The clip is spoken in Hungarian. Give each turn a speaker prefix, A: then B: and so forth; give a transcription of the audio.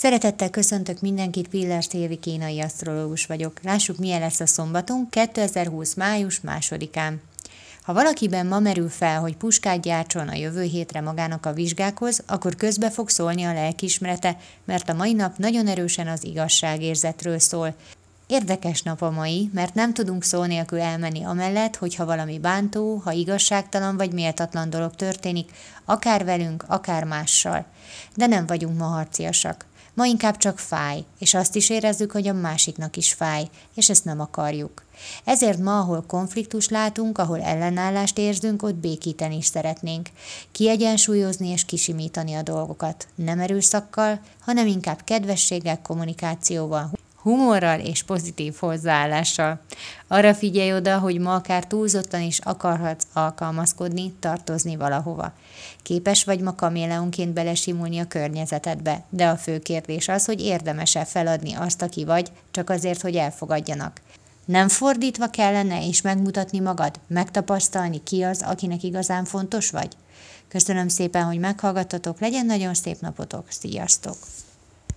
A: Szeretettel köszöntök mindenkit, Pillás Szilvi kínai asztrológus vagyok. Lássuk, milyen lesz a szombatunk 2020. május másodikán. Ha valakiben ma merül fel, hogy puskát gyártson a jövő hétre magának a vizsgákhoz, akkor közbe fog szólni a lelkismerete, mert a mai nap nagyon erősen az igazságérzetről szól. Érdekes nap a mai, mert nem tudunk szó nélkül elmenni amellett, hogyha valami bántó, ha igazságtalan vagy méltatlan dolog történik, akár velünk, akár mással. De nem vagyunk ma harciasak. Ma inkább csak fáj, és azt is érezzük, hogy a másiknak is fáj, és ezt nem akarjuk. Ezért ma, ahol konfliktus látunk, ahol ellenállást érzünk, ott békíteni is szeretnénk. Kiegyensúlyozni és kisimítani a dolgokat. Nem erőszakkal, hanem inkább kedvességgel, kommunikációval, humorral és pozitív hozzáállással. Arra figyelj oda, hogy ma akár túlzottan is akarhatsz alkalmazkodni, tartozni valahova. Képes vagy ma kaméleonként belesimulni a környezetedbe, de a fő kérdés az, hogy érdemes-e feladni azt, aki vagy, csak azért, hogy elfogadjanak. Nem fordítva kellene és megmutatni magad, megtapasztalni ki az, akinek igazán fontos vagy? Köszönöm szépen, hogy meghallgattatok, legyen nagyon szép napotok, sziasztok!